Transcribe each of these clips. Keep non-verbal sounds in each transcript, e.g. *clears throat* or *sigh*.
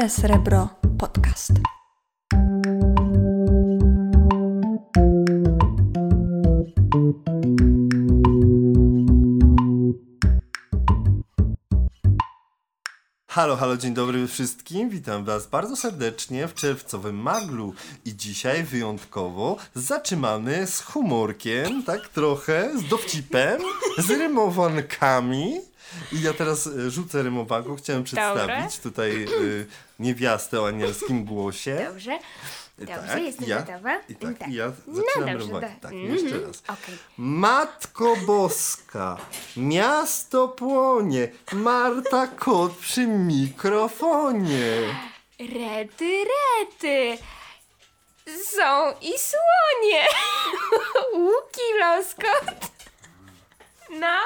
Żywe Srebro Podcast. Halo, halo, dzień dobry wszystkim. Witam Was bardzo serdecznie w czerwcowym maglu. I dzisiaj wyjątkowo zaczynamy z humorkiem, tak trochę, z dowcipem, z rymowankami. I ja teraz e, rzucę rymowanką. Chciałem przedstawić tutaj y, niewiastę o anielskim głosie. Dobrze. Dobrze, tak, jestem ja, gotowa. I tak, Tak. i ja No zaczynam dobrze, rymować. da- Tak, mhm, jeszcze raz. okej. Matko Boska, miasto płonie, Marta Kot przy mikrofonie. Rety, rety. Są i słonie. *laughs* Łuki loskot. Na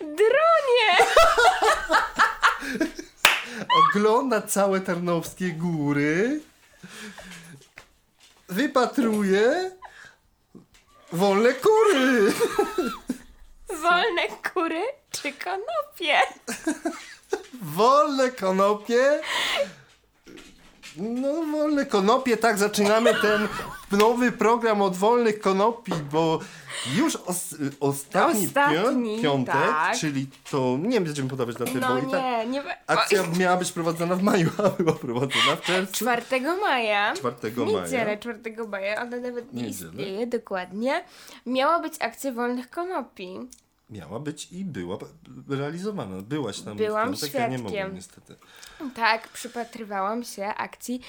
dronie. Ogląda całe Tarnowskie góry, wypatruje wolne kury. Wolne kury czy konopie? Wolne konopie. No, wolne konopie, tak, zaczynamy ten nowy program od wolnych konopi, bo już os, ostatni, Ostatni, pią- piątek, tak. czyli to, nie będziemy podawać na tym, No bo i tak nie, nie. akcja miała być prowadzona w maju, a była prowadzona w czerwcu. 4 maja. 4 W niedzielę maja. 4 maja, ona nawet nie Niedzielę. istnieje dokładnie. Miała być akcja wolnych konopi. Miała być i była realizowana. Byłaś tam Byłam w piątek, ja nie świadkiem. mogłem niestety. Tak, przypatrywałam się akcji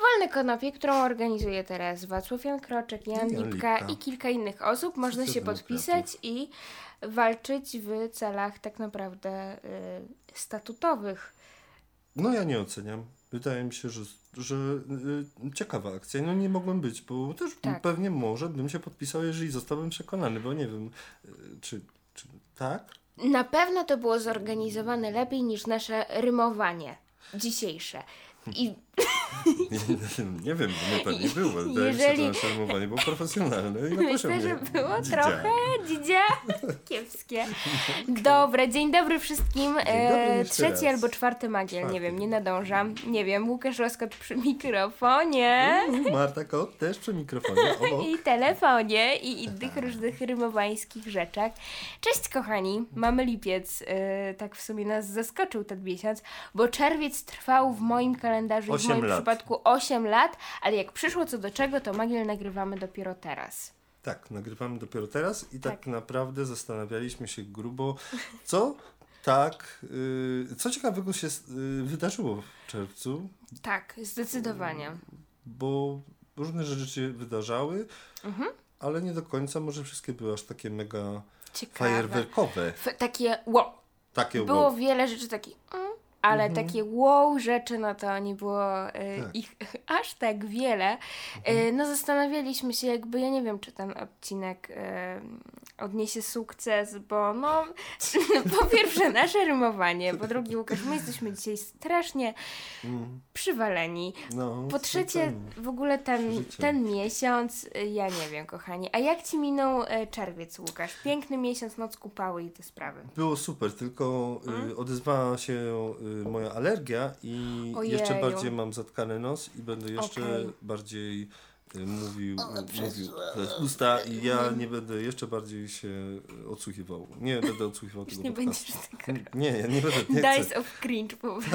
Wolne Konopie, którą organizuje teraz Wacław Jan Kroczek, Jan Jan Lipka Lipka. i kilka innych osób. Można się podpisać i walczyć w celach tak naprawdę y, statutowych. No ja nie oceniam. Wydaje mi się, że, że y, ciekawa akcja. No nie mogłem być, bo też Tak. pewnie może bym się podpisał, jeżeli zostałbym przekonany, bo nie wiem, y, czy, czy tak? Na pewno to było zorganizowane lepiej niż nasze rymowanie dzisiejsze. I *laughs* Nie, wiem, mnie pewnie było. Wydaje mi się, Jeżeli- że nasze rymowanie było profesjonalne i na myślę, że było dzidzia. trochę dzidzia *laughs* kiepskie. Dobra, dzień dobry wszystkim. dobry E, trzeci raz. albo czwarty magiel, Czwarty nie wiem, nie nadążam. Nie wiem, Łukasz Roskot przy mikrofonie. Marta Kot też przy mikrofonie *laughs* obok. I telefonie i innych różnych rymowańskich rzeczach. Cześć kochani, mamy lipiec, e, tak w sumie nas zaskoczył ten miesiąc, bo czerwiec trwał w moim kalendarzu i w moim lat. Przypadku 8 lat, ale jak przyszło co do czego, to magiel nagrywamy dopiero teraz. Tak, nagrywamy dopiero teraz i tak, Tak. naprawdę zastanawialiśmy się grubo, co tak, y, co ciekawego się y, wydarzyło w czerwcu, Tak, zdecydowanie. bo różne rzeczy się wydarzały, Mhm. ale nie do końca może wszystkie były aż takie mega Ciekawe. fajerwerkowe. F- takie wow. Takie Było wow. wiele rzeczy takich, mm, ale takie wow rzeczy, no to nie było y, Mhm. Tak. Mhm. ich *laughs* aż tak wiele. Y, no zastanawialiśmy się jakby, ja nie wiem, czy ten odcinek y, odniesie sukces, bo no *laughs* po pierwsze nasze rymowanie, po drugie Łukasz, my jesteśmy dzisiaj strasznie Mm, przywaleni. no, Po trzecie, w ogóle ten, ten miesiąc, y, ja nie wiem, kochani. A jak ci minął y, czerwiec, Łukasz? Piękny miesiąc, noc kupały i te sprawy. Było super, tylko y, odezwała się y, moja alergia i Ojeju. jeszcze bardziej mam zatkany nos i będę jeszcze Okej. bardziej mówił, mówił przez usta i ja nie będę jeszcze bardziej się odsłuchiwał. Nie będę odsłuchiwał tego nie podcastu. będziesz tego Nie, ja nie będę, nie Dice chcę. of cringe po prostu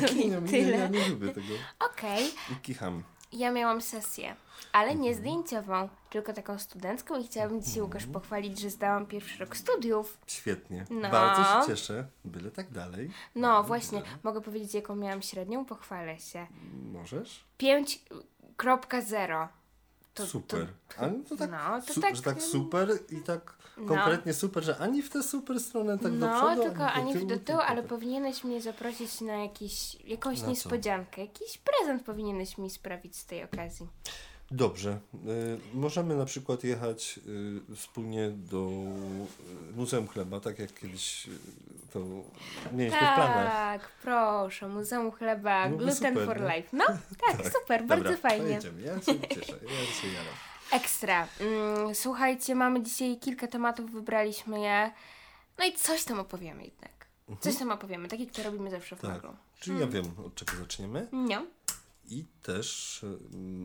Tak, nie, nie, tyle. ja nie lubię tego. Okej, I kicham. ja miałam sesję, ale Mhm. nie zdjęciową, tylko taką studencką i chciałabym dzisiaj Łukasz pochwalić, że zdałam pierwszy rok studiów. Świetnie. No. Bardzo się cieszę. Byle tak dalej. No właśnie, mogę powiedzieć jaką miałam średnią? Pochwalę się. Możesz? 5.0. To- super. to- A no to tak, no, to su- tak- że tak super i tak No. konkretnie super, że ani w tę super stronę tak do No, przodu, tylko ani w do tyłu, ale tak. powinieneś mnie zaprosić na jakiś, jakąś Na co? niespodziankę. Jakiś prezent powinieneś mi sprawić z tej okazji. Dobrze. Y, możemy na przykład jechać y, wspólnie do y, Muzeum Chleba, tak jak kiedyś to mieliśmy w planach. Tak, proszę, Muzeum Chleba, No, Gluten super, for nie? Life. No, *laughs* tak, super, Dobra, bardzo fajnie. Pojedziemy. Ja się cieszę. Ja się jaram. Ekstra. Mm, słuchajcie, mamy dzisiaj kilka tematów, wybraliśmy je. No i coś tam opowiemy jednak. Coś tam opowiemy, takie, które robimy zawsze w Tak. maglu. Czyli ja wiem, od czego zaczniemy. No. I też y,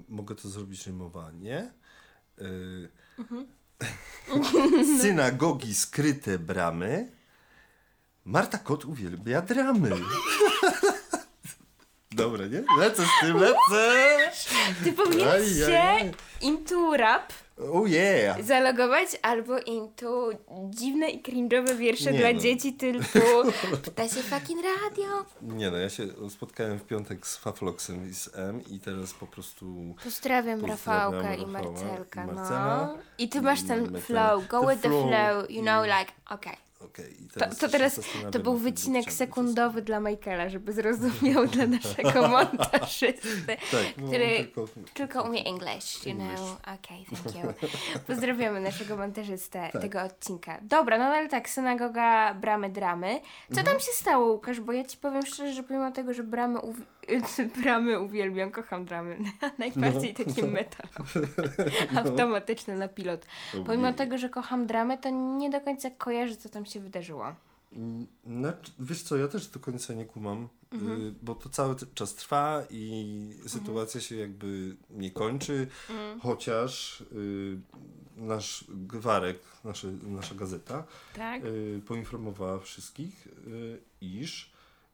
mogę to zrobić rymowanie. Y, *laughs* Synagogi skryte bramy. Marta Kot uwielbia dramy. *laughs* Dobra, nie? Lecę z tym, lecę! Ty powinieneś się aj. into rap Oh yeah! zalogować albo into dziwne i cringe'owe wiersze Nie dla no. dzieci typu *laughs* Pyta się fucking radio. Nie no, ja się spotkałem w piątek z Fafloxem i z M i teraz po prostu... Pozdrawiam, Pozdrawiam Rafałka i Rafała Marcelka, i no. Marcela. I ty masz I ten flow, go with the flow flow, you know, i- like, okej. Okej, i To, teraz to teraz, był wycinek sekundowy dla Michaela, żeby zrozumiał *laughs* dla naszego montażysty, *laughs* Tak, no, który tylko- tylko umie English, you English. know. Okej, thank you. Pozdrawiamy naszego montażystę Tak. tego odcinka. Dobra, no ale tak, synagoga, bramy, dramy. Co Mhm. tam się stało, Łukasz? Bo ja ci powiem szczerze, że pomimo tego, że bramy, *laughs* bramy uwielbiam, kocham dramy. *laughs* Najbardziej No. takie metalowe. *laughs* Automatyczne na pilot. Pomimo Ojej. tego, że kocham dramy, to nie do końca kojarzę, co tam się wydarzyło. Znaczy, wiesz co, ja też do końca nie kumam, Mhm. y, bo to cały czas trwa i sytuacja się jakby nie kończy, Mm. chociaż y, nasz gwarek, nasze, nasza gazeta Tak? y, poinformowała wszystkich, y, iż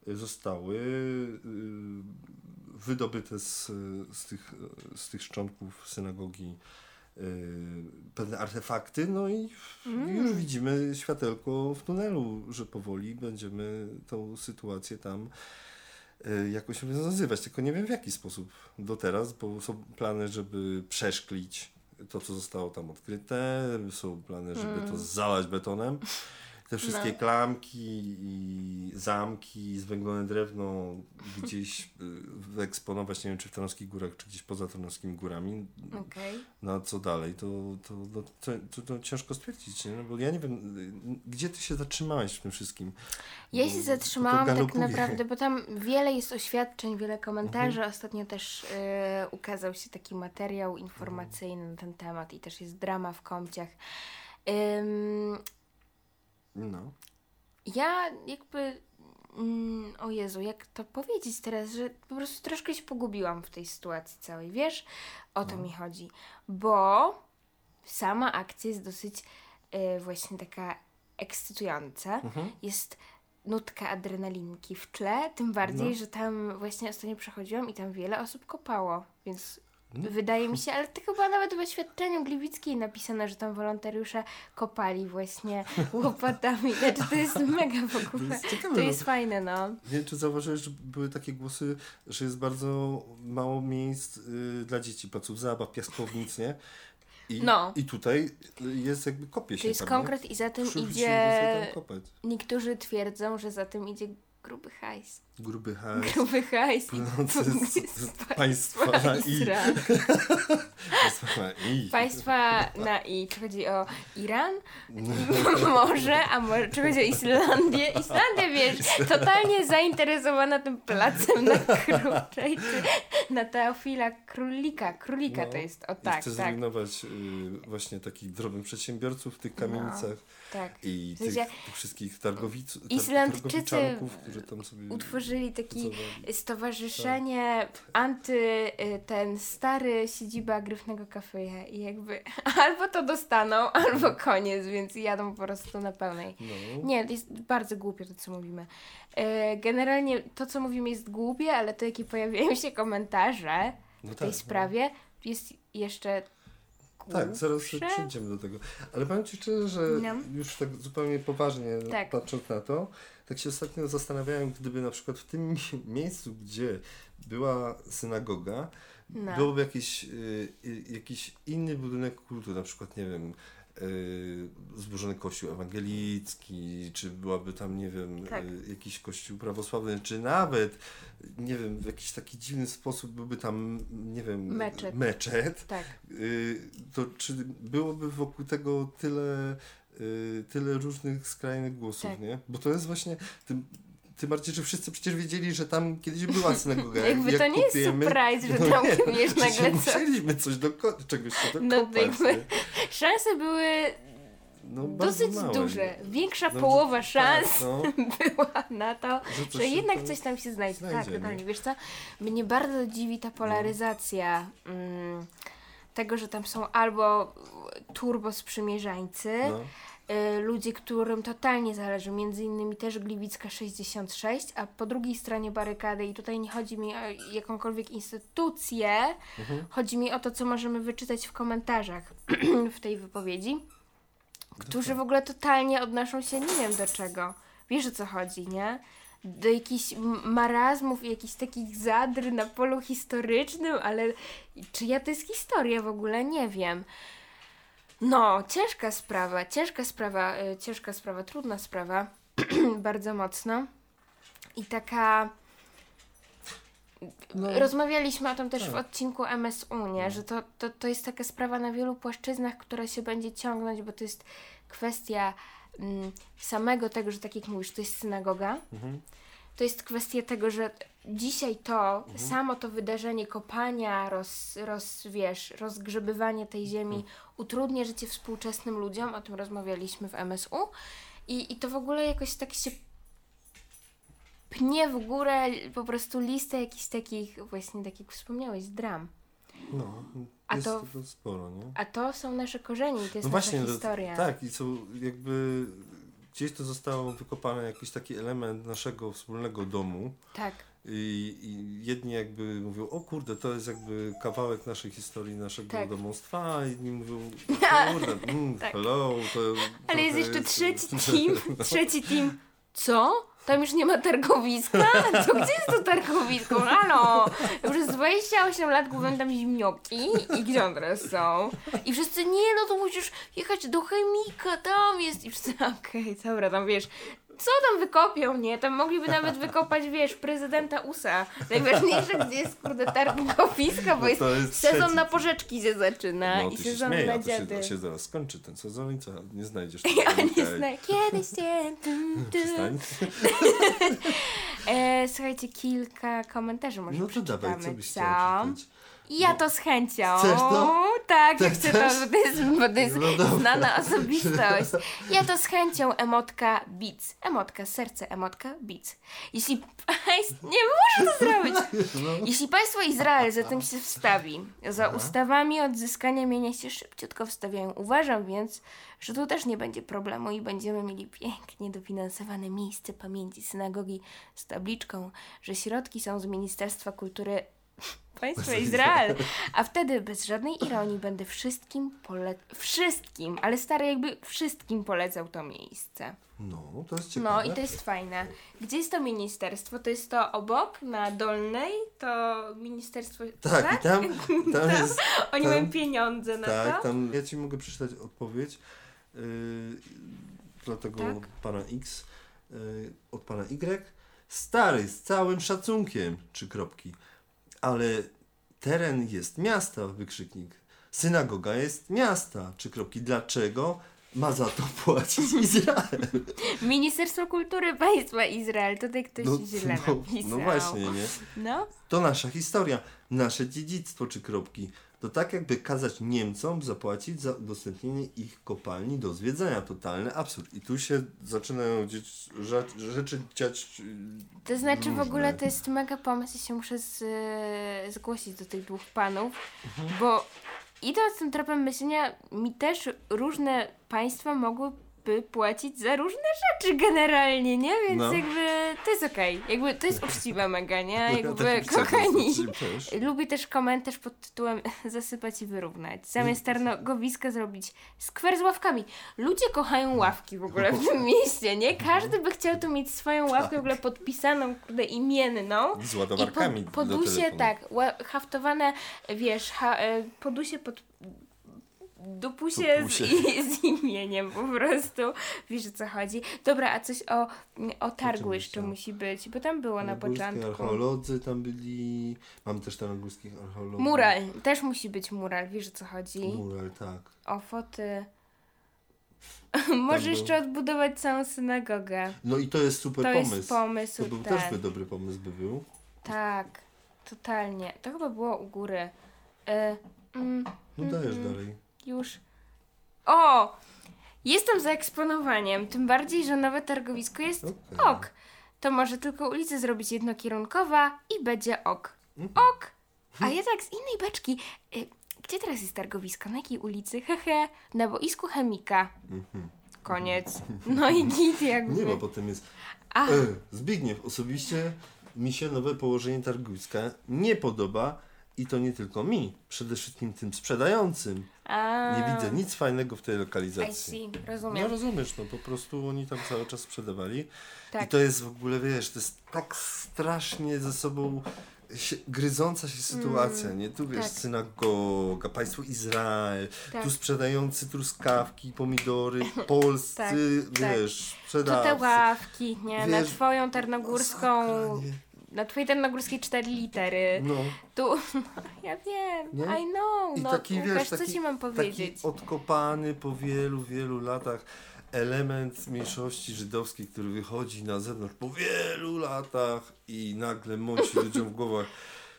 zostały y, wydobyte z, z, tych, z tych szczątków synagogi y, pewne artefakty, no i już widzimy światełko w tunelu, że powoli będziemy tą sytuację tam y, jakoś rozwiązywać, tylko nie wiem w jaki sposób do teraz, bo są plany, żeby przeszklić to, co zostało tam odkryte, są plany, żeby to zalać betonem. Te wszystkie No. klamki i zamki, zwęglone drewno gdzieś *laughs* y, wyeksponować, nie wiem czy w Tarnowskich Górach, czy gdzieś poza Tarnowskimi Górami. Okej. No a co dalej? To, to, to, to, to, to ciężko stwierdzić, nie? No, bo ja nie wiem, y, gdzie ty się zatrzymałeś w tym wszystkim? Ja się zatrzymałam tak naprawdę, bo tam wiele jest oświadczeń, wiele komentarzy. Mhm. Ostatnio też y, ukazał się taki materiał informacyjny na ten temat i też jest drama w komciach. Ym, No. ja jakby. Mm, o Jezu, jak to powiedzieć teraz, że po prostu troszkę się pogubiłam w tej sytuacji całej. Wiesz, o to mi chodzi. Bo sama akcja jest dosyć y, właśnie taka ekscytująca. Mhm. Jest nutka adrenalinki w tle, tym bardziej, No. że tam właśnie ostatnio przechodziłam i tam wiele osób kopało, więc No. Wydaje mi się, ale to chyba nawet w oświadczeniu Gliwickiej napisano, że tam wolontariusze kopali właśnie *laughs* łopatami. Znaczy to jest mega w ogóle. jest ciekawe, To no. jest fajne, no. Nie wiem, czy zauważyłeś, że były takie głosy, że jest bardzo mało miejsc y, dla dzieci, placów zabaw, piaskownic, nie? I, No. I tutaj jest jakby kopie się To jest tam, konkret i za tym nie? Idzie... Niektórzy twierdzą, że za tym idzie gruby hajs. Gruby hajs. Gruby hajs z, z państwa państwa na i. *laughs* Państwa na i. Państwa na i. Czy chodzi o Iran? *laughs* może, a może czy chodzi o Islandię? Islandia, wiesz, totalnie zainteresowana tym placem na kruczej, czy na Teofila Królika. Królika No. to jest, o tak, chce tak, zrujnować y, właśnie takich drobnych przedsiębiorców w tych kamienicach tak. i W tych, sensie tych wszystkich targowic, tar- Islandczycy targowiczanków, którzy tam sobie Utworzyli taki pracowali. stowarzyszenie anty y, ten stary siedziba Gryfnego Cafe'a i jakby *laughs* albo to dostaną, albo koniec, więc jadą po prostu na pełnej. No. Nie, to jest bardzo głupie to, co mówimy. E, Generalnie to, co mówimy jest głupie, ale to, jakie pojawiają się komentarze No w tej tak, no. sprawie, jest jeszcze Tak, zaraz przejdziemy do tego. Ale powiem Ci szczerze, że No. już tak zupełnie poważnie Tak. patrząc na to, tak się ostatnio zastanawiałem, gdyby na przykład w tym mi- *laughs* miejscu, gdzie była synagoga, No. byłoby jakiś, y, y, jakiś inny budynek kultu, na przykład, nie wiem, y, zburzony kościół ewangelicki, czy byłaby tam, nie wiem, Tak. y, jakiś kościół prawosławny, czy nawet, nie wiem, w jakiś taki dziwny sposób byłby tam, nie wiem, Meczet. meczet Tak. y, to czy byłoby wokół tego tyle, y, tyle różnych skrajnych głosów, Tak. nie? Bo to jest właśnie, tym, tym bardziej, że wszyscy przecież wiedzieli, że tam kiedyś była synagoga. *laughs* Jakby Jak to nie jest kopiemy- surprise, że no tam nie, przecież nagle co. musieliśmy coś doko- czegoś się No dokopać, jakby- nie? Szanse były no, dosyć małe. duże. Większa No, połowa tak, szans no. *laughs* była na to, Że coś że jednak coś tam się znajdzie. znajdzie, tak, nie? No. totalnie. Wiesz co, mnie bardzo dziwi ta polaryzacja mm, tego, że tam są albo turbo sprzymierzańcy, No. Y, ludzie, którym totalnie zależy, między innymi też Gliwicka 66, a po drugiej stronie barykady, i tutaj nie chodzi mi o jakąkolwiek instytucję, Mhm. chodzi mi o to, co możemy wyczytać w komentarzach *clears throat* w tej wypowiedzi, którzy w ogóle totalnie odnoszą się nie wiem do czego. Wiesz o co chodzi, nie? Do jakichś marazmów i jakichś takich zadr na polu historycznym, ale czyja to jest historia w ogóle? Nie wiem. No, ciężka sprawa, ciężka sprawa, y, ciężka sprawa, trudna sprawa, *clears throat* bardzo mocno. I taka. No. Rozmawialiśmy o tym też w Tak. odcinku MSU, nie? Że to, to, to jest taka sprawa na wielu płaszczyznach, która się będzie ciągnąć, bo to jest kwestia mm, samego tego, że tak jak mówisz, to jest synagoga. Mhm. To jest kwestia tego, że dzisiaj to, Mhm. samo to wydarzenie kopania, roz, roz, wiesz, rozgrzebywanie tej ziemi Mhm. utrudnia życie współczesnym ludziom, o tym rozmawialiśmy w MSU i, i to w ogóle jakoś tak się pnie w górę po prostu listę jakichś takich, właśnie tak jak wspomniałeś, dram. No, A jest to- sporo, nie? A to są nasze korzenie to jest No właśnie, nasza to- historia. tak, i są jakby gdzieś to zostało wykopane jakiś taki element naszego wspólnego domu. tak. I, I jedni jakby mówią, o kurde, to jest jakby kawałek naszej historii, naszego Tak. domostwa, a inni mówią, *laughs* kurde, mm, Tak. hello, to Ale jest trochę jeszcze trzeci *laughs* team, trzeci team. Co? Tam już nie ma targowiska? *laughs* To gdzie jest to targowisko? Halo! Już z 28 lat głowem tam zimnioki i gdzie one teraz są? I wszyscy, nie no to musisz jechać do chemika, tam jest. I wszyscy, *laughs* okej, dobra, tam wiesz, co tam wykopią, nie? Tam mogliby nawet wykopać, wiesz, prezydenta USA. Najważniejsze, gdzie jest, kurde, targowisko, bo No jest, jest sezon trzeci. na porzeczki się zaczyna No, i sezon śmieje, na a to się, dziady. to się zaraz skończy ten sezon i co, nie znajdziesz *laughs* Ja tego nie Okej. znam. Kiedyś cię. *laughs* *laughs* E, słuchajcie, kilka komentarzy może No to dawaj, co byś chciała? Ja to z chęcią. Chcesz to? Tak, Ty ja chcę to, bo to jest, bo to jest No znana osobistość. Ja to z chęcią emotka beats. Emotka serce, emotka beats. Jeśli państwo... *laughs* Nie muszę to zrobić. No. Jeśli państwo Izrael za tym się wstawi, za ustawami odzyskania mienia się szybciutko wstawiają. Uważam więc, że tu też nie będzie problemu i będziemy mieli pięknie dofinansowane miejsce pamięci synagogi z tabliczką, że środki są z Ministerstwa Kultury państwa Izrael. A wtedy bez żadnej ironii będę wszystkim pole... wszystkim, ale stary jakby wszystkim polecał to miejsce. No, to jest ciekawe. No i to jest fajne. Gdzie jest to ministerstwo? To jest to obok, na Dolnej, to ministerstwo... Tak, i tam, *laughs* tam jest... Oni tam- mają pieniądze na Tak, to? tam ja ci mogę przeczytać odpowiedź yy, dla tego Tak. pana X yy, od pana Y. Stary, z całym szacunkiem, trzy kropki, ale teren jest miasta, wykrzyknik. Synagoga jest miasta, trzy kropki. Dlaczego ma za to płacić *laughs* Izrael? Ministerstwo Kultury Państwa Izrael. Tutaj ktoś No, źle no, napisał. no właśnie, nie? No, To nasza historia, nasze dziedzictwo, czy kropki. To tak jakby kazać Niemcom zapłacić za udostępnienie ich kopalni do zwiedzania. Totalny absurd. I tu się zaczynają dzieć, rzecz, rzeczy dziać. yy, to znaczy w różne. ogóle to jest mega pomysł i się muszę z, zgłosić do tych dwóch panów, Mhm. bo idąc tym tropem myślenia, mi też różne państwa mogłyby płacić za różne rzeczy generalnie, nie? Więc No. jakby to jest okej. Jakby to jest uczciwe mega, nie? Ja Jakby tak chciałem kochani. też. Lubię też komentarz pod tytułem *laughs* zasypać i wyrównać. Zamiast tarnogowiska zrobić skwer z ławkami. Ludzie kochają ławki w ogóle w tym *laughs* mieście, nie? Każdy by chciał tu mieć swoją ławkę w ogóle podpisaną, kurde, imienną. Z I ładowarkami. pod, do podusie, tak, haftowane, wiesz, ha, e, podusie pod... Dupusie z, Dupusie. i, *laughs* z imieniem po prostu. Wiesz o co chodzi. Dobra, a coś o, o targu jeszcze musi być, bo tam było na początku. archeolodzy tam byli. Mamy też tarnogórskich archeologów. Mural, też musi być mural, wiesz o co chodzi. Mural, tak. O foty. *laughs* Może był. jeszcze odbudować całą synagogę. No i to jest super To pomysł. jest pomysł to był ten. też by dobry pomysł by był. Tak, totalnie. To chyba było u góry. Y, mm, No dajesz dalej. Już. O! Jestem za eksponowaniem, tym bardziej, że nowe targowisko jest Okej. ok. To może tylko ulicę zrobić jednokierunkowa i będzie ok. Mhm. Ok. A ja tak z innej beczki. Y, gdzie teraz jest targowisko? Na jakiej ulicy? Hehe. Na boisku chemika. Koniec. No i git jakby. Mhm. Nie, bo potem jest... A, E, Zbigniew, osobiście mi się nowe położenie targowiska nie podoba i to nie tylko mi, przede wszystkim tym sprzedającym. a, Nie widzę nic fajnego w tej I lokalizacji. see, No rozumiem. rozumiesz, no po prostu oni tam cały czas sprzedawali. Tak. I to jest w ogóle, wiesz, to jest tak strasznie ze sobą się, gryząca się sytuacja, nie? Tu wiesz, tak. synagoga, państwo Izrael, Tak. tu sprzedający truskawki, pomidory, *laughs* polscy, Tak, wiesz, Tu sprzedawcy. te ławki, nie? Na Wiesz, twoją tarnogórską, Masakra, nie? Na twojej tarnogórskiej cztery litery. No. Tu, *laughs* ja wiem, Nie? I know, I no taki, Łukasz, wiesz, co taki, ci mam powiedzieć? taki odkopany po wielu, wielu latach element mniejszości żydowskiej, który wychodzi na zewnątrz po wielu latach i nagle mąci ludziom w głowach.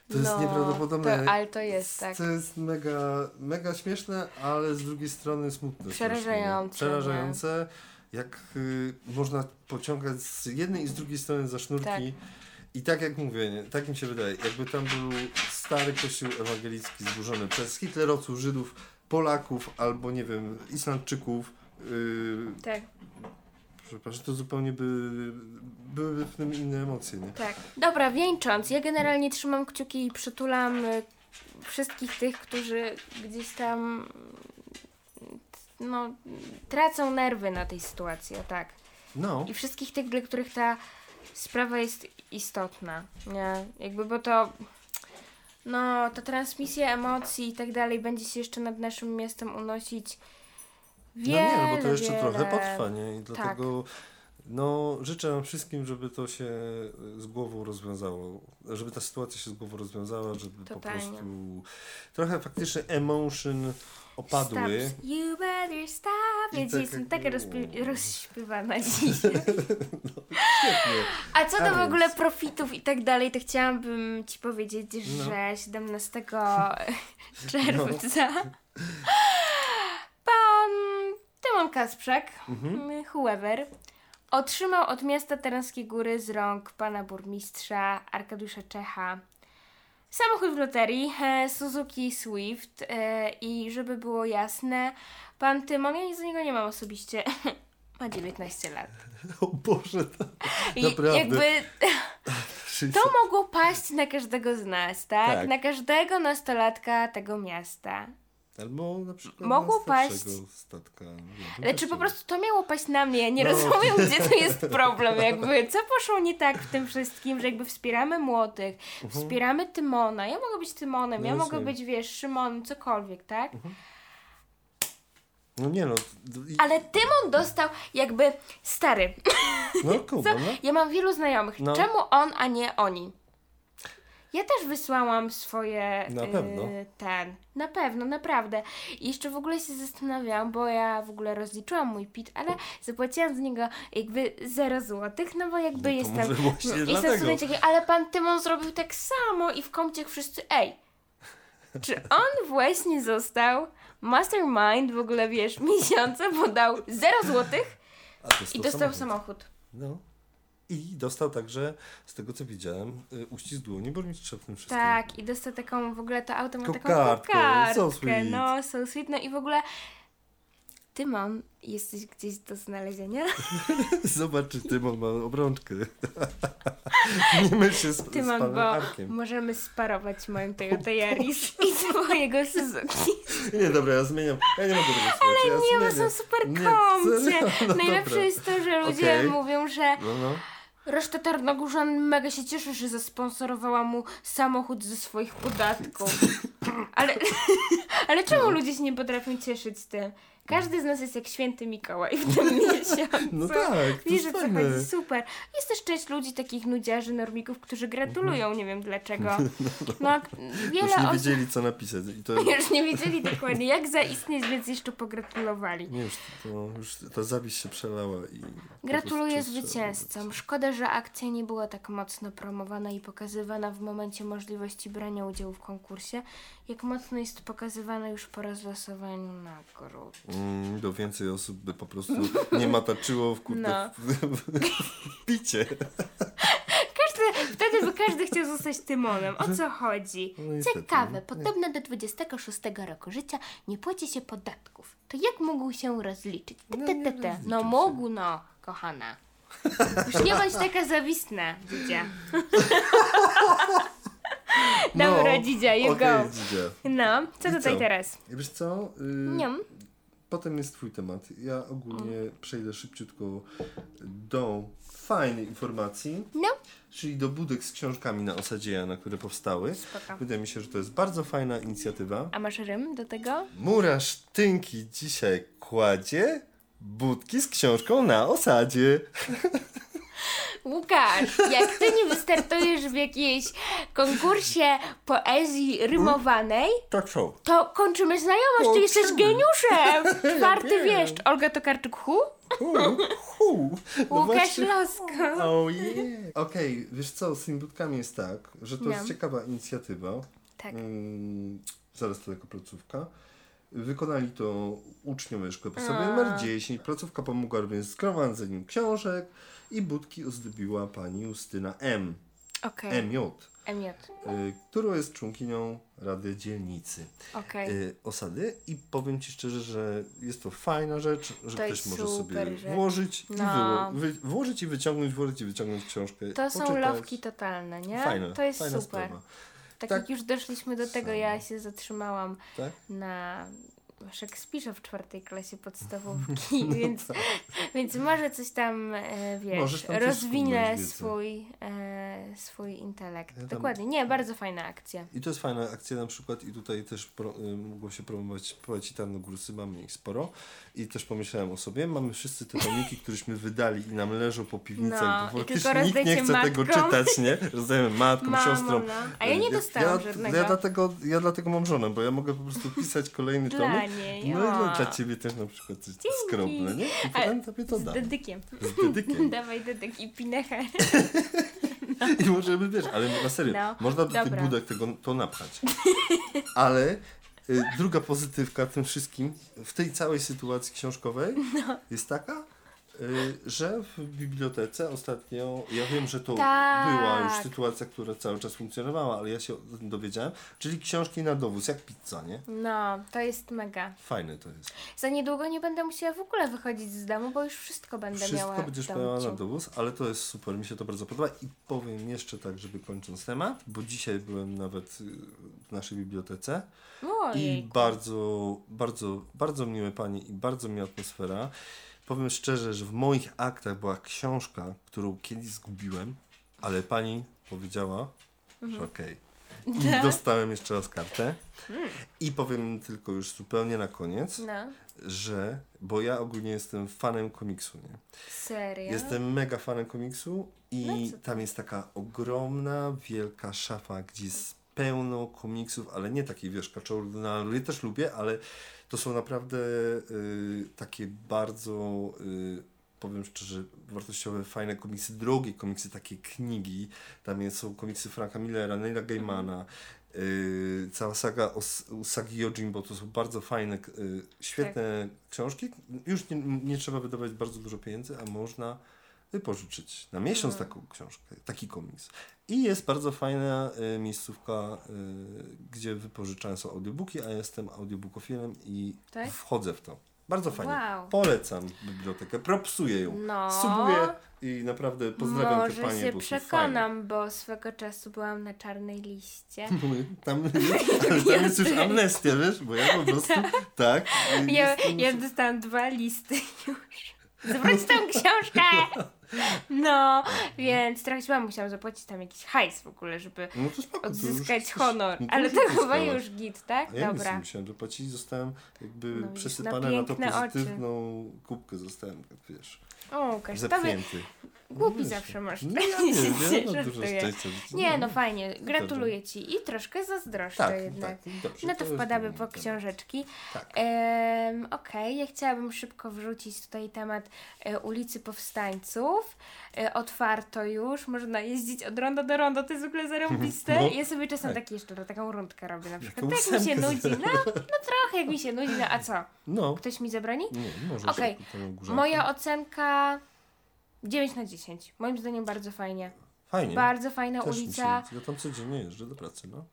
To jest No, nieprawdopodobne. To, ale to jest tak. To jest mega, mega śmieszne, ale z drugiej strony smutne. Przerażające. Przerażające. Jak y, można pociągać z jednej i z drugiej strony za sznurki. Tak. I tak jak mówię, nie, tak mi się wydaje, jakby tam był stary kościół ewangelicki zburzony przez hitlerowców, Żydów, Polaków albo nie wiem, Islandczyków. Yy, Tak, przepraszam, to zupełnie by, byłyby w tym inne emocje, nie? tak. Dobra, wieńcząc, ja generalnie trzymam kciuki i przytulam y, wszystkich tych, którzy gdzieś tam no, tracą nerwy na tej sytuacji, o tak. No, I wszystkich tych, dla których ta sprawa jest istotna, nie? Jakby, bo to no, ta transmisja emocji i tak dalej będzie się jeszcze nad naszym miastem unosić no wiele, nie, no bo to jeszcze wiele... trochę potrwa, nie? I Tak. dlatego no, życzę wszystkim, żeby to się z głową rozwiązało, żeby ta sytuacja się z głową rozwiązała, żeby Totalnie. po prostu trochę faktycznie emotion opadły. Stop. You better stop. Ja tak *laughs* dzisiaj jestem taka rozpi- rozśpiewana dzisiaj. Świetnie. A co do A w ogóle więc- profitów i tak dalej, to chciałabym Ci powiedzieć, No. że 17 *laughs* czerwca pan Tymon Kasprzak, Mhm. whoever, otrzymał od miasta Taranskie Góry z rąk pana burmistrza Arkadiusza Czecha samochód w loterii e, Suzuki Swift e, i żeby było jasne, pan Tymon, ja nic do niego nie mam osobiście, *laughs* ma 19 lat. *laughs* O Boże, to, I Naprawdę. jakby *laughs* to mogło paść na każdego z nas, tak? Tak. Na każdego nastolatka tego miasta. Albo na przykład Mogło na paść- statka. Wiem, Ale czy po prostu to miało paść na mnie? Ja nie No. rozumiem, gdzie tu jest *laughs* problem. Jakby, co poszło nie tak w tym wszystkim, że jakby wspieramy młodych, wspieramy Tymona. Ja mogę być Tymonem. No ja mogę być, wiesz, Szymonem, cokolwiek, tak? No nie no, Ale Tymon dostał jakby stary. no Kuba, *laughs* no. Ja mam wielu znajomych. No. Czemu on, a nie oni? Ja też wysłałam swoje. Na y, pewno. Ten. Na pewno, naprawdę. I jeszcze w ogóle się zastanawiałam, bo ja w ogóle rozliczyłam mój PIT, ale zapłaciłam z niego jakby 0 złotych, no bo jakby No jestem. może właśnie jestem dlatego. studenciem, ale pan Tymon zrobił tak samo i w komcie wszyscy. Ej! Czy on właśnie został mastermind w ogóle wiesz miesiąca, bo dał 0 złotych i dostał samochód. samochód. No. I dostał także, z tego co widziałem, y, uścisk dłoni burmistrza w tym wszystkim. Tak, i dostał taką, w ogóle to auto ma taką Kokardkę, kokardkę. so sweet. No, so sweet. No i w ogóle Tymon, jesteś gdzieś do znalezienia? *laughs* Zobacz, czy Tymon ma obrączkę. *laughs* nie myl się z, z Tymon, panem bo Arkiem. możemy sparować moją *laughs* Toyota Yaris i twojego Suzuki. Nie, dobra, ja zmieniam. Ja nie mogę tego słuchać. Ale ja nie, bo zmieniam. są super komcie. No Najlepsze dobra. jest to, że ludzie Okej. mówią, że No, no. reszta Tarnogórzan mega się cieszy, że zasponsorowała mu samochód ze swoich podatków. Ale, ale czemu ludzie się nie potrafią cieszyć z tym? Każdy z nas jest jak święty Mikołaj w *laughs* tym miesiącu. No tak, Wiesz, o co chodzi? Super. Jest też część ludzi, takich nudziarzy, normików, którzy gratulują, nie wiem dlaczego. *laughs* No, wiele Już nie osób wiedzieli, co napisać. I to, *laughs* już nie wiedzieli dokładnie, jak zaistnieć, więc jeszcze pogratulowali. nie, już, to, już ta zawiść się przelała. I Gratuluję zwycięzcom. Szkoda, że akcja nie była tak mocno promowana i pokazywana w momencie możliwości brania udziału w konkursie. jak mocno jest pokazywane już po rozlosowaniu nagród. Mm, bo więcej osób by po prostu nie mataczyło w kurde No. w, w, w picie. Każdy, wtedy by każdy chciał zostać Tymonem. O co chodzi? No Ciekawe, no. podobno do 26 roku życia nie płaci się podatków. To jak mógł się rozliczyć? Te, No te, te, No się. mógł, no, kochana. Już nie bądź taka zawistna, dzidzia. Dobra, dzidzia, you okej, go. dzidzia. No, co I tutaj co? teraz? Wiesz co? Y, Niam. Potem jest twój temat. Ja ogólnie przejdę szybciutko do fajnej informacji, No, czyli do budek z książkami na osadzie Jana, które powstały. spoko. Wydaje mi się, że to jest bardzo fajna inicjatywa. A masz rym do tego? Murarz Tynki dzisiaj kładzie budki z książką na osadzie. *laughs* Łukasz, jak ty nie wystartujesz w jakiejś konkursie poezji rymowanej, Tak są. to kończymy znajomość, ty jesteś geniuszem! *laughs* Czwarty wieszcz. Olga Tokarczuk-Hu? Hu, hu. No Łukasz właśnie. Losko. Oh yeah. Okej, wiesz co, z tymi budkami jest tak, że to jest No. ciekawa inicjatywa. Tak. Mm, zaraz to jako placówka. Wykonali to uczniowie szkoły podstawowej numer 10. Placówka pomogła również z gromadzeniem książek i budki ozdobiła pani Justyna M. Okej. MJ, MJ. y, którą jest członkinią Rady Dzielnicy Okej. y, osady i powiem Ci szczerze, że jest to fajna rzecz, że To ktoś może sobie rzecz. włożyć i No. wyło- wy, włożyć i wyciągnąć, włożyć i wyciągnąć książkę. To są lawki totalne, nie? Fajne, to jest super. Sprawa. Tak, Tak jak już doszliśmy do tego, ja się zatrzymałam Tak? na Szekspirze w czwartej klasie *laughs* podstawówki, więc, więc może coś tam, e, wiesz, tam rozwinę swój, e, swój intelekt. Ja Dokładnie, nie, bardzo fajna akcja. I to jest fajna akcja na przykład i tutaj też pro, y, mogło się promować poeci Tarnogórscy, mamy ich sporo i też pomyślałem o sobie, mamy wszyscy te tomiki, któreśmy wydali i nam leżą po piwnicach, No, bo faktycznie nikt nie chce tego matkom. czytać, nie? Rozdajemy matkom, Mamo, siostrom. no. A ja nie dostałam ja, żadnego. Ja dlatego, ja dlatego mam żonę, bo ja mogę po prostu pisać kolejny tomik. Niej, No i o. dla, ciebie też na przykład coś skromne, nie? I A, potem tobie to Z dam. dedykiem. Z dedykiem. *laughs* Dawaj dedyk i pinechę. *laughs* I możemy, wiesz, ale na serio, No, można do tych budek tego to napchać. *laughs* Ale y, druga pozytywka tym wszystkim w tej całej sytuacji książkowej No. jest taka, że w bibliotece ostatnio, ja wiem, że to Tak. była już sytuacja, która cały czas funkcjonowała, ale ja się o tym dowiedziałem, czyli książki na dowóz, jak pizza, nie? No, to jest mega. Fajne to jest. Za niedługo nie będę musiała w ogóle wychodzić z domu, bo już wszystko będę miała Wszystko będziesz miała na dowóz, ale to jest super, mi się to bardzo podoba i powiem jeszcze tak, żeby kończąc temat, bo dzisiaj byłem nawet y, w naszej bibliotece i bardzo, bardzo, bardzo miłe pani i bardzo miła atmosfera. Powiem szczerze, że w moich aktach była książka, którą kiedyś zgubiłem, ale pani powiedziała, Mhm. że okej. I *laughs* dostałem jeszcze raz kartę. I powiem tylko już zupełnie na koniec, No, że, bo ja ogólnie jestem fanem komiksu, nie? serio? Jestem mega fanem komiksu i No tam jest taka ogromna, wielka szafa, gdzie jest pełno komiksów, ale nie takich, wiesz, kaczornalu. Ja też lubię, ale to są naprawdę y, takie bardzo, y, powiem szczerze, wartościowe, fajne komiksy, drogie komiksy, takie knigi. Tam są komiksy Franka Millera, Neila Gaimana, y, cała saga o S- Usagi Yojimbo, to są bardzo fajne, y, świetne książki. Już nie, nie trzeba wydawać bardzo dużo pieniędzy, a można wypożyczyć na miesiąc Mm. taką książkę, taki komiks. I jest bardzo fajna y, miejscówka, y, gdzie wypożyczane są audiobooki, a jestem audiobookofilem i Tak? wchodzę w to. Bardzo fajnie. Wow. Polecam bibliotekę, propsuję ją. No. Subuję i naprawdę pozdrawiam Może te panie, się bo przekonam, bo swego czasu byłam na czarnej liście. *laughs* fajne. Tam, *laughs* ale tam jest już amnestia, wiesz, bo ja po prostu *laughs* tak. y, Ja, jestem- ja dostałam dwa listy już. Zwróć tą książkę! *laughs* No, więc trochę chyba musiałam zapłacić tam jakiś hajs w ogóle, żeby No spoko, już odzyskać honor. no to Ale już to chyba już git, tak? A ja Dobra. musiałem dopłacić, zostałem jakby No przesypany na na, to piękne oczy. pozytywną kubkę, zostałem, wiesz, O, Łukasz, tobie, zepchnięty. Głupi wiesz, zawsze masz. No ja *laughs* nie, ja mam dużo szczęścia. Nie, no fajnie, gratuluję Ci i troszkę zazdroszczę Tak, jednak. tak, dobrze. No to jest wpadamy po książeczki. Tak. Em, Okej, ja chciałabym szybko wrzucić tutaj temat e, ulicy Powstańców. E, otwarto już, można jeździć od ronda do ronda, to jest w ogóle zarąbiste. *laughs* No, ja sobie czasem tak. taki jeszcze taką rundkę robię na przykład. Tak jak mi się nudzi, no, no trochę jak mi się nudzi, no a co? No, Ktoś mi zabroni? nie, może Okej, okay. Moja ocenka 9 na 10. Moim zdaniem bardzo fajnie. Fajnie. Bardzo fajna Też mi ulica. Się, ja tam codziennie jeżdżę do pracy, no.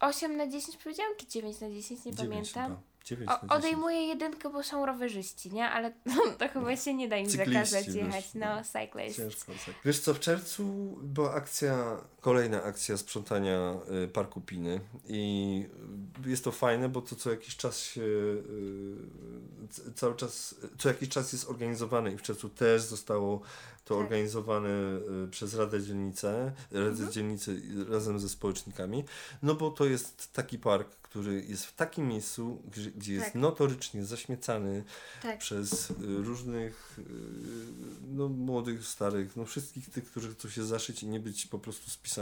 8 na 10 powiedziałam, czy 9 na 10? Nie Dziewięć pamiętam. chyba. Dziewięć O, na dziesięć. odejmuję jedynkę, bo są rowerzyści, nie? Ale *laughs* to chyba się nie da im Cykliści, zakazać wiesz, jechać. No, no. cyclist. Ciężko. Tak. Wiesz co, w czerwcu była akcja, kolejna akcja sprzątania y, parku Piny i jest to fajne, bo to co jakiś czas się, y, cały czas, co jakiś czas jest organizowane i w czerwcu też zostało to Tak. organizowane y, przez Radę Dzielnicę, Radę Mhm. Dzielnicy razem ze społecznikami, no bo to jest taki park, który jest w takim miejscu, gdzie, gdzie jest Tak. notorycznie zaśmiecany, Tak. przez różnych no, młodych, starych, no wszystkich tych, którzy chcą się zaszyć i nie być po prostu spisani,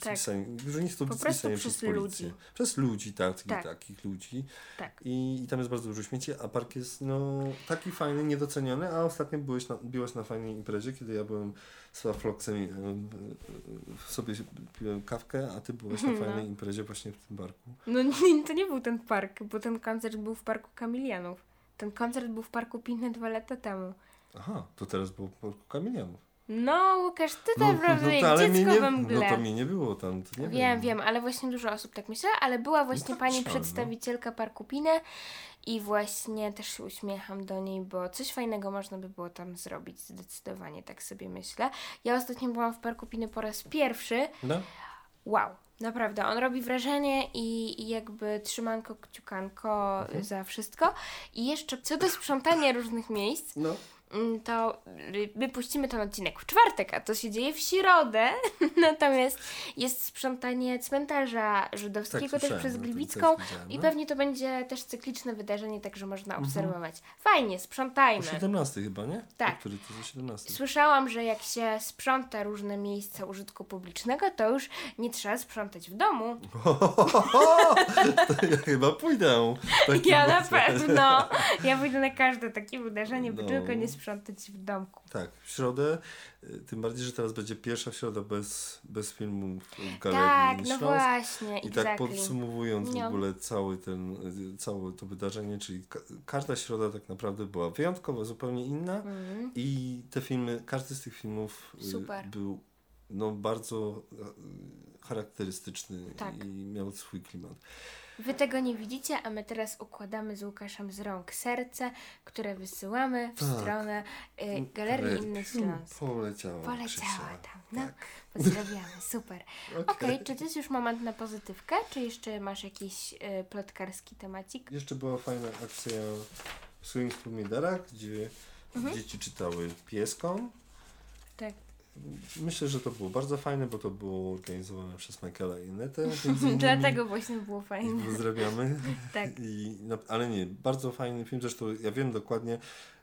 Tak. spisani którzy nie chcą Po prostu przez przez policję. ludzi. Przez ludzi, tak, Tak. takich ludzi. Tak. I, I tam jest bardzo dużo śmieci, a park jest no, taki fajny, niedoceniony, a ostatnio byłeś na, byłaś na fajnej imprezie, kiedy ja byłem z i y, y, sobie piłem kawkę, a ty byłaś na No. fajnej imprezie właśnie w tym parku. No *laughs* nie, to nie był ten park, bo ten koncert był w Parku Kamilianów. Ten koncert był w Parku Pinne dwa lata temu. Aha, to teraz było w parku Kamienianów. No, Łukasz, ty naprawdę to, jak ale mnie dziecko nie, we mgle. no to mnie nie było tam, to nie Wiem, wiem, ale właśnie dużo osób tak myślała, ale była właśnie tak pani no. przedstawicielka Parku Pine i właśnie też się uśmiecham do niej, bo coś fajnego można by było tam zrobić, zdecydowanie, tak sobie myślę. Ja ostatnio byłam w Parku Piny po raz pierwszy. No? Wow, naprawdę, on robi wrażenie i, i jakby trzymanko, kciukanko Mhm. za wszystko. I jeszcze co do sprzątania różnych miejsc, No. Mm, to my puścimy ten odcinek w czwartek, a to się dzieje w środę. *laughs* Natomiast jest sprzątanie cmentarza żydowskiego też słyszałem, przez no Gliwicką też i no. pewnie to będzie też cykliczne wydarzenie, także można Mhm. obserwować. Fajnie, O sprzątajmy. 17 chyba, nie? Tak. O który to za 17. Słyszałam, że jak się sprząta różne miejsca użytku publicznego, to już nie trzeba sprzątać w domu. *laughs* to ja chyba pójdę. Ja na pewno. Ja pójdę na każde takie wydarzenie, by No. tylko nie sprzątać w domku. Tak, w środę, y, tym bardziej, że teraz będzie pierwsza środa bez, bez filmu w Galerii Tak, no Śląsk. właśnie, I tak exactly. podsumowując w No. ogóle cały ten, całe to wydarzenie, czyli ka- każda środa tak naprawdę była wyjątkowa, zupełnie inna Mhm. i te filmy, każdy z tych filmów y, Super. był no, bardzo charakterystyczny Tak. i miał swój klimat. Wy tego nie widzicie, a my teraz układamy z Łukaszem z rąk serce, które wysyłamy w Tak. stronę y, Galerii Ale- Inny Śląsk. Poleciała. Poleciała Krzysia. tam, no. Tak. Pozdrawiamy, super. *laughs* Okej. Okej, czy to jest już moment na pozytywkę, czy jeszcze masz jakiś y, plotkarski temacik? Jeszcze była fajna akcja w Swingsku Midera, gdzie Mhm. dzieci czytały pieskom. Myślę, że to było bardzo fajne, bo to było organizowane przez Michaela i Netę. *laughs* Dlatego właśnie było fajne. Pozdrawiamy. *laughs* Tak. I, no, ale nie, bardzo fajny film. Zresztą ja wiem dokładnie,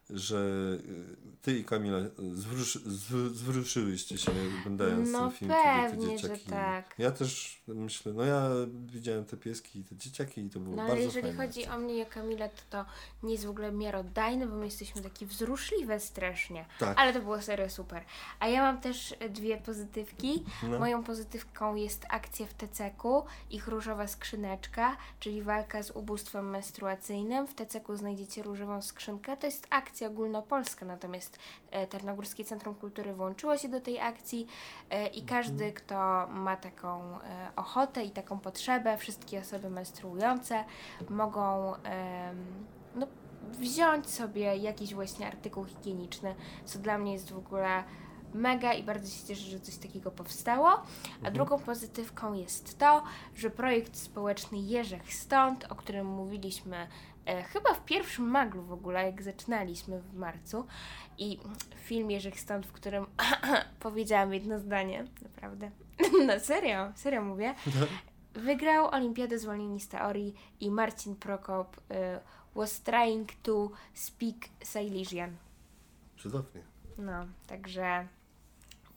że y, ty i Kamila y, zwróci, zw, zwróciłyście się oglądając No ten film, kiedy te pewnie, że dzieciaki... tak. Ja też myślę, no ja widziałem te pieski i te dzieciaki i to było No ale bardzo jeżeli fajne. chodzi o mnie i o Kamilę, to to nie jest w ogóle miarodajne, bo my jesteśmy takie wzruszliwe strasznie. Tak. Ale to było serio super. A ja mam też dwie pozytywki. No. Moją pozytywką jest akcja w TCK-u, ich różowa skrzyneczka, czyli walka z ubóstwem menstruacyjnym. W TCK-u znajdziecie różową skrzynkę. To jest akcja ogólnopolska, natomiast e, Tarnogórskie Centrum Kultury włączyło się do tej akcji e, i każdy, kto ma taką e, ochotę i taką potrzebę, wszystkie osoby menstruujące mogą no, wziąć sobie jakiś właśnie artykuł higieniczny, co dla mnie jest w ogóle mega i bardzo się cieszę, że coś takiego powstało. A drugą pozytywką jest to, że projekt społeczny Jerzech Stąd, o którym mówiliśmy e, chyba w pierwszym maglu w ogóle, jak zaczynaliśmy w marcu i film Jerzech Stąd, w którym *clears throat* powiedziałam jedno zdanie, naprawdę. *laughs* No serio, serio mówię. Wygrał Olimpiadę Zwolnieni z Teorii i Marcin Prokop y, was trying to speak Silesian. Cudownie. No, także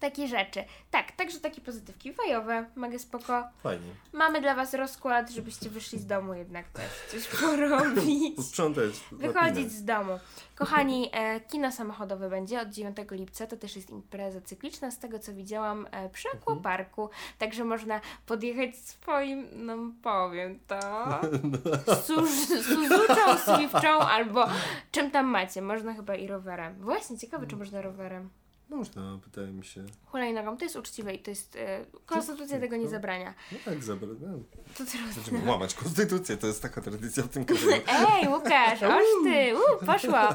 Takie rzeczy. Tak, także takie pozytywki fajowe, mega spoko. Fajnie. Mamy dla was rozkład, żebyście wyszli z domu jednak też coś porobić. Sprzątać. Wychodzić z domu. Kochani, e, kino samochodowe będzie od 9 lipca. To też jest impreza cykliczna, z tego co widziałam e, przy Aquaparku. Także można podjechać swoim, no powiem to, *laughs* Suzuczą, Swiftczą albo czym tam macie. Można chyba i rowerem. Właśnie, ciekawe czy można rowerem. Można, wydaje mi się. Hulajnogą, to jest uczciwe i to jest, e, konstytucja tego nie zabrania. No tak, zabrać. No. To teraz... Będziemy łamać konstytucję, to jest taka tradycja w tym kraju. *laughs* Ej, Łukasz, oż ty, u, poszło. *laughs*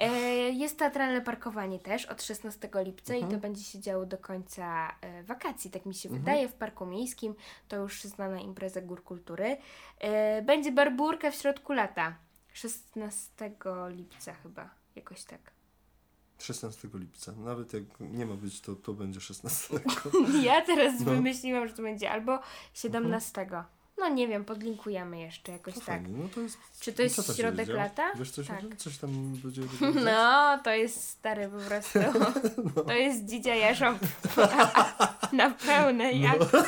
E, jest teatralne parkowanie też od 16 lipca i to będzie się działo do końca e, wakacji, tak mi się wydaje, w Parku Miejskim. To już znana impreza Gór Kultury. E, będzie barburka w środku lata. 16 lipca chyba, jakoś tak. 16 lipca. Nawet jak nie ma być, to, to będzie 16. *laughs* Ja teraz No. wymyśliłam, że to będzie albo 17. No nie wiem, podlinkujemy jeszcze jakoś To tak. fajnie. No to jest... Czy to jest środek lata? Wiesz coś, Tak. coś tam będzie... *laughs* No, to jest stary po prostu. *laughs* To jest dzidzia jarząb na pełnej No. akcji.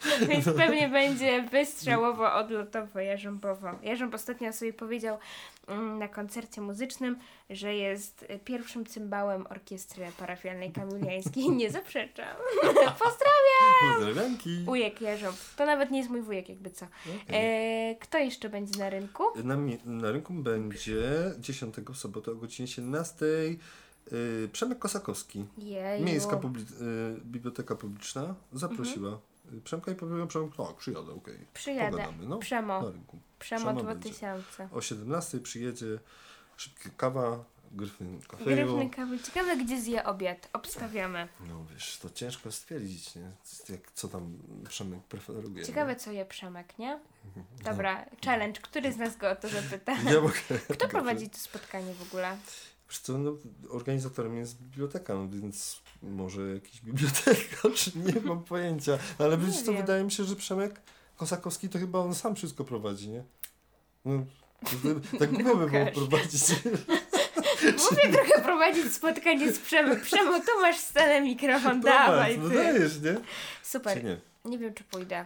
*laughs* Więc pewnie będzie wystrzałowo, odlotowo, jarząbowo. Jarząb ostatnio sobie powiedział mm, na koncercie muzycznym, że jest y, pierwszym cymbałem orkiestry parafialnej kamieniańskiej. Nie zaprzeczam. *laughs* Pozdrawiam! Pozdrawianki. Wujek Jarząb. To nawet nie jest mój wujek, jakby co. E, kto jeszcze będzie na rynku? Na, na rynku będzie 10 w sobotę o godzinie 17 yy, Przemek Kosakowski. Jeju. Miejska publi- y, Biblioteka Publiczna zaprosiła y, Przemka i powiedział Przemek, tak, przyjadę, okej. Przyjadę. Pogadamy, no. Przemo. Na rynku. Przemo Przemo będzie. 2000. O 17 przyjedzie szybka kawa, gryfyn kafeju. Gryfny kawy. Ciekawe, gdzie zje obiad. Obstawiamy. No wiesz, to ciężko stwierdzić, nie? Jak, co tam Przemek preferuje. Ciekawe, co je Przemek, nie? Dobra, challenge. Który z nas go o to zapyta? nie? Ja mogę. *laughs* Kto prowadzi to spotkanie w ogóle? Wiesz co, no, organizatorem jest biblioteka, no więc może jakiś *laughs* bibliotekarz, nie mam pojęcia. Ale Nie wiesz co, wydaje mi się, że Przemek Kosakowski to chyba on sam wszystko prowadzi, nie? No, to- tak głupio by było prowadzić. *laughs* Mówię trochę prowadzić spotkanie z Przemem. Przemo, tu masz scenę mikrofon, dawaj no dajesz, nie? Czy Super. nie? Nie wiem, czy pójdę,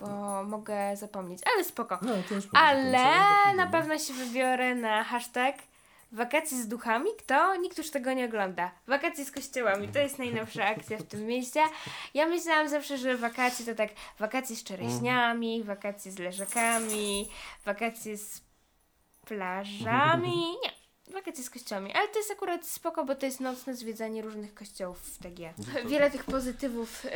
bo mogę zapomnieć, ale spoko. No, Ale tak na pewno się wybiorę na hashtag wakacje z duchami. Kto? Nikt już tego nie ogląda. Wakacje z kościołami. To jest najnowsza akcja w tym mieście. Ja myślałam zawsze, że wakacje to tak wakacje z czereśniami, wakacje z leżakami, wakacje z plażami. Nie. Wakacje z kościołami, ale to jest akurat spoko, bo to jest nocne zwiedzanie różnych kościołów w TG. Wiele tych pozytywów y,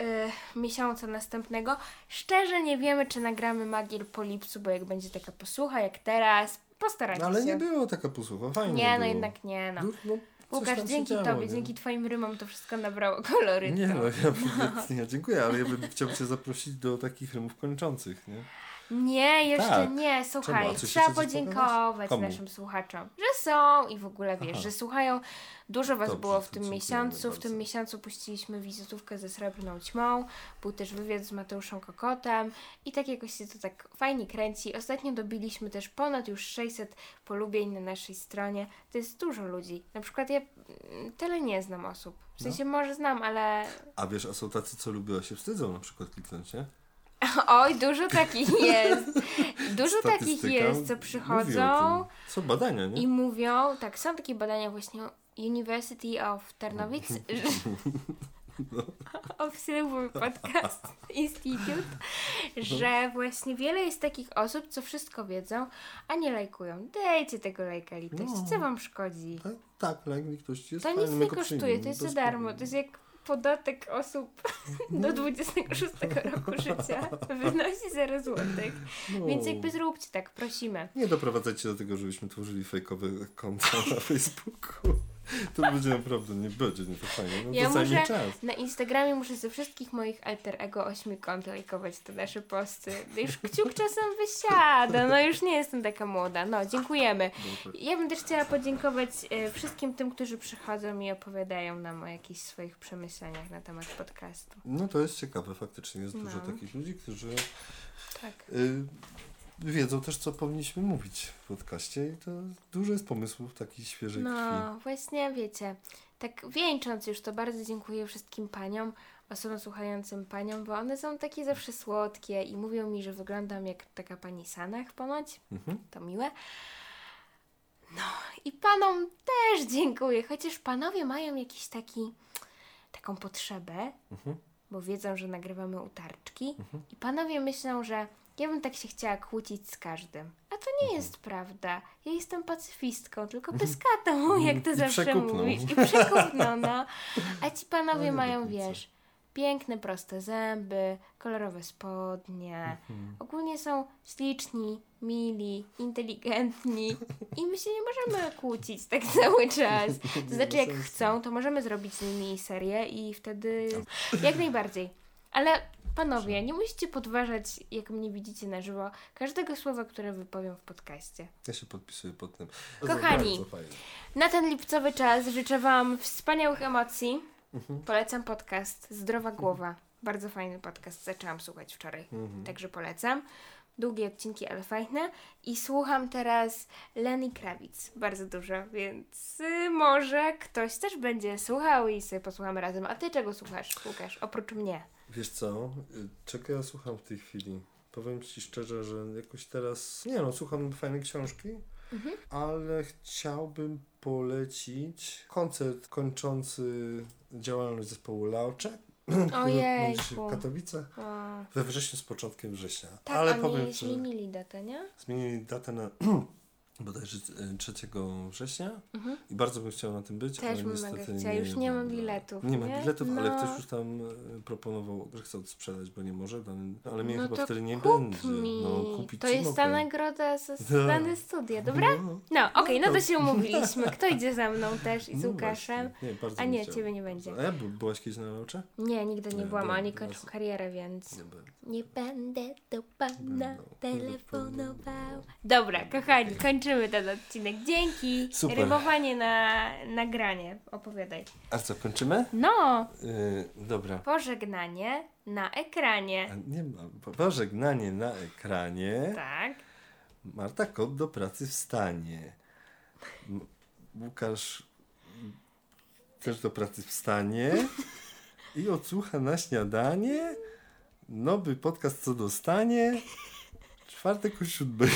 miesiąca następnego. Szczerze nie wiemy, czy nagramy Magiel po lipcu, bo jak będzie taka posłucha jak teraz, postarajcie No, ale się. nie było taka posłucha, fajnie Nie, no było. jednak nie, no. No, no, Łukasz, dzięki działo, Tobie, nie? dzięki Twoim rymom to wszystko nabrało kolorytu. Nie, no ja, *laughs* ja dziękuję, ale ja bym chciał Cię zaprosić do takich rymów kończących, nie? Nie, jeszcze Tak. nie, słuchaj, trzeba podziękować naszym słuchaczom, że są i w ogóle wiesz, Aha. że słuchają. Dużo Was Dobrze, było w tym miesiącu. W tym miesiącu puściliśmy wizytówkę ze Srebrną Ćmą, był też wywiad z Mateuszem Kokotem i tak jakoś się to tak fajnie kręci. Ostatnio dobiliśmy też ponad już 600 polubień na naszej stronie. To jest dużo ludzi. Na przykład ja mm, tyle nie znam osób. W No. sensie może znam, ale A wiesz, a są tacy, co lubią, się wstydzą na przykład kliknąć, nie? *laughs* oj, dużo takich *laughs* jest. Dużo takich jest, co przychodzą. Są badania, nie? I mówią, tak, są takie badania właśnie University of Tarnowic, *laughs* of Silver Podcast Institute, że właśnie wiele jest takich osób, co wszystko wiedzą, a nie lajkują. Dajcie tego lajka litość, No. co wam szkodzi? Tak, tak, mi ktoś jest To nic nie kosztuje, to jest za darmo, to jest jak podatek osób *laughs* do 26 roku życia wynosi 0 złotych. No. Więc jakby zróbcie tak, prosimy. Nie doprowadzajcie do tego, żebyśmy tworzyli fejkowe konta na Facebooku. To będzie naprawdę, nie będzie, nie to fajnie. No Ja muszę czas. na Instagramie muszę ze wszystkich moich alter ego ośmiu kont lajkować te nasze posty. Już kciuk czasem wysiada, no już nie jestem taka młoda. No, dziękujemy. Ja bym też chciała podziękować e, wszystkim tym, którzy przychodzą i opowiadają nam o jakichś swoich przemyśleniach na temat podcastu. No to jest ciekawe, faktycznie jest dużo No. takich ludzi, którzy Tak. y, wiedzą też, co powinniśmy mówić w podcaście i to dużo jest pomysłów w takiej świeżej krwi. No, właśnie wiecie, tak wieńcząc już to bardzo dziękuję wszystkim paniom, osobom słuchającym paniom, bo one są takie zawsze słodkie i mówią mi, że wyglądam jak taka pani Sanach ponoć. Mhm. To miłe. No i panom też dziękuję, chociaż panowie mają jakiś taki, taką potrzebę, Mhm. bo wiedzą, że nagrywamy utarczki i panowie myślą, że ja bym tak się chciała kłócić z każdym. A to nie jest prawda. Ja jestem pacyfistką, tylko pyskatą, *laughs* jak ty I zawsze przekupną. mówisz. I przekupną, no. A ci panowie *laughs* Ale mają, wiesz, piękne, proste zęby, kolorowe spodnie. Mhm. Ogólnie są śliczni, mili, inteligentni i my się nie możemy kłócić tak *laughs* cały czas. To znaczy, jak chcą, to możemy zrobić z nimi serię i wtedy jak najbardziej. Ale panowie, nie musicie podważać, jak mnie widzicie na żywo, każdego słowa, które wypowiem w podcaście. Ja się podpisuję pod tym. Kochani. Na ten lipcowy czas życzę Wam wspaniałych emocji. Mhm. Polecam podcast Zdrowa Głowa. Bardzo fajny podcast. Zaczęłam słuchać wczoraj, Mhm. także polecam. Długie odcinki, ale fajne. I słucham teraz Lenny Kravitz. Bardzo dużo, więc y, może ktoś też będzie słuchał i sobie posłuchamy razem. A Ty czego słuchasz, Łukasz, oprócz mnie? Wiesz co, czego ja słucham w tej chwili? Powiem Ci szczerze, że jakoś teraz, nie no, słucham fajnej książki, Mhm. ale chciałbym polecić koncert kończący działalność zespołu Laucze, który odbędzie się Ojejku. w Katowicach we wrześniu z początkiem września. tak, ale powiem zmienili datę, nie? zmienili datę na *clears throat* bodajże y, 3 września i bardzo bym chciał na tym być, Mhm. Też ale mega niestety chciała. Już nie ma mam, no. biletów, Nie ma nie? biletów, ale No. ktoś już tam y, proponował, że chce sprzedać, bo nie może, ale mnie No chyba wtedy nie będzie. Mi. No, kupić to jest mogę. ta nagroda za dane studia, dobra? No, No, okej, no to to- się umówiliśmy. Kto idzie za mną też i z no Łukaszem? Nie, bardzo A nie, ciebie nie będzie. A ja by, byłaś kiedyś na nauce? Nie, nigdy nie Nie, byłam, a byłem oni teraz. kończą karierę, więc Nie nie będę do pana telefonował. Dobra, kochani, kończymy ten odcinek. Dzięki. Super. Rymowanie na nagranie. Opowiadaj. A co, kończymy? No, Yy, dobra. pożegnanie na A ekranie. nie ma. Pożegnanie na ekranie. Tak. Marta Kot do pracy wstanie. Łukasz też do pracy wstanie i odsłucha na śniadanie nowy podcast Co dostanie czwartek o siódmej.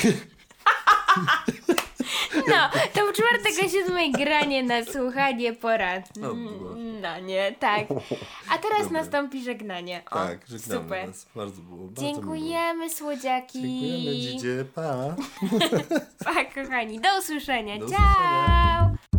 No, to w czwartek o siódmej granie na słuchanie porad. No, nie, tak. A teraz nastąpi żegnanie. O, Tak, żegnamy super. was. Bardzo było. Bardzo Dziękujemy, słodziaki. Miło. Dziękujemy, dzidzie. Pa. *laughs* Pa, kochani. Do usłyszenia. Do Ciao.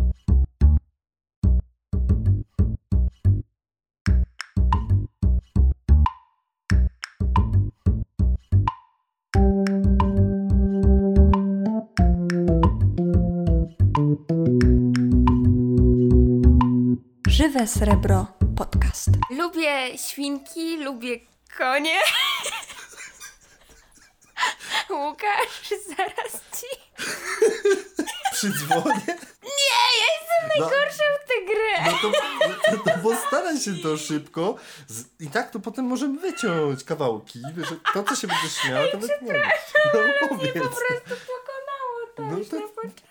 Srebro podcast. Lubię świnki, lubię konie. *laughs* Łukasz, zaraz ci. Przydzwonię. Nie, ja jestem No. najgorsza w tę grę. No to, no to postaraj się to szybko. Z, I tak to potem możemy wyciąć kawałki. Wiesz, to, co się będziesz śmiała, to wytniemy. No powiedz. Po prostu pokonało to No już to- na początku. No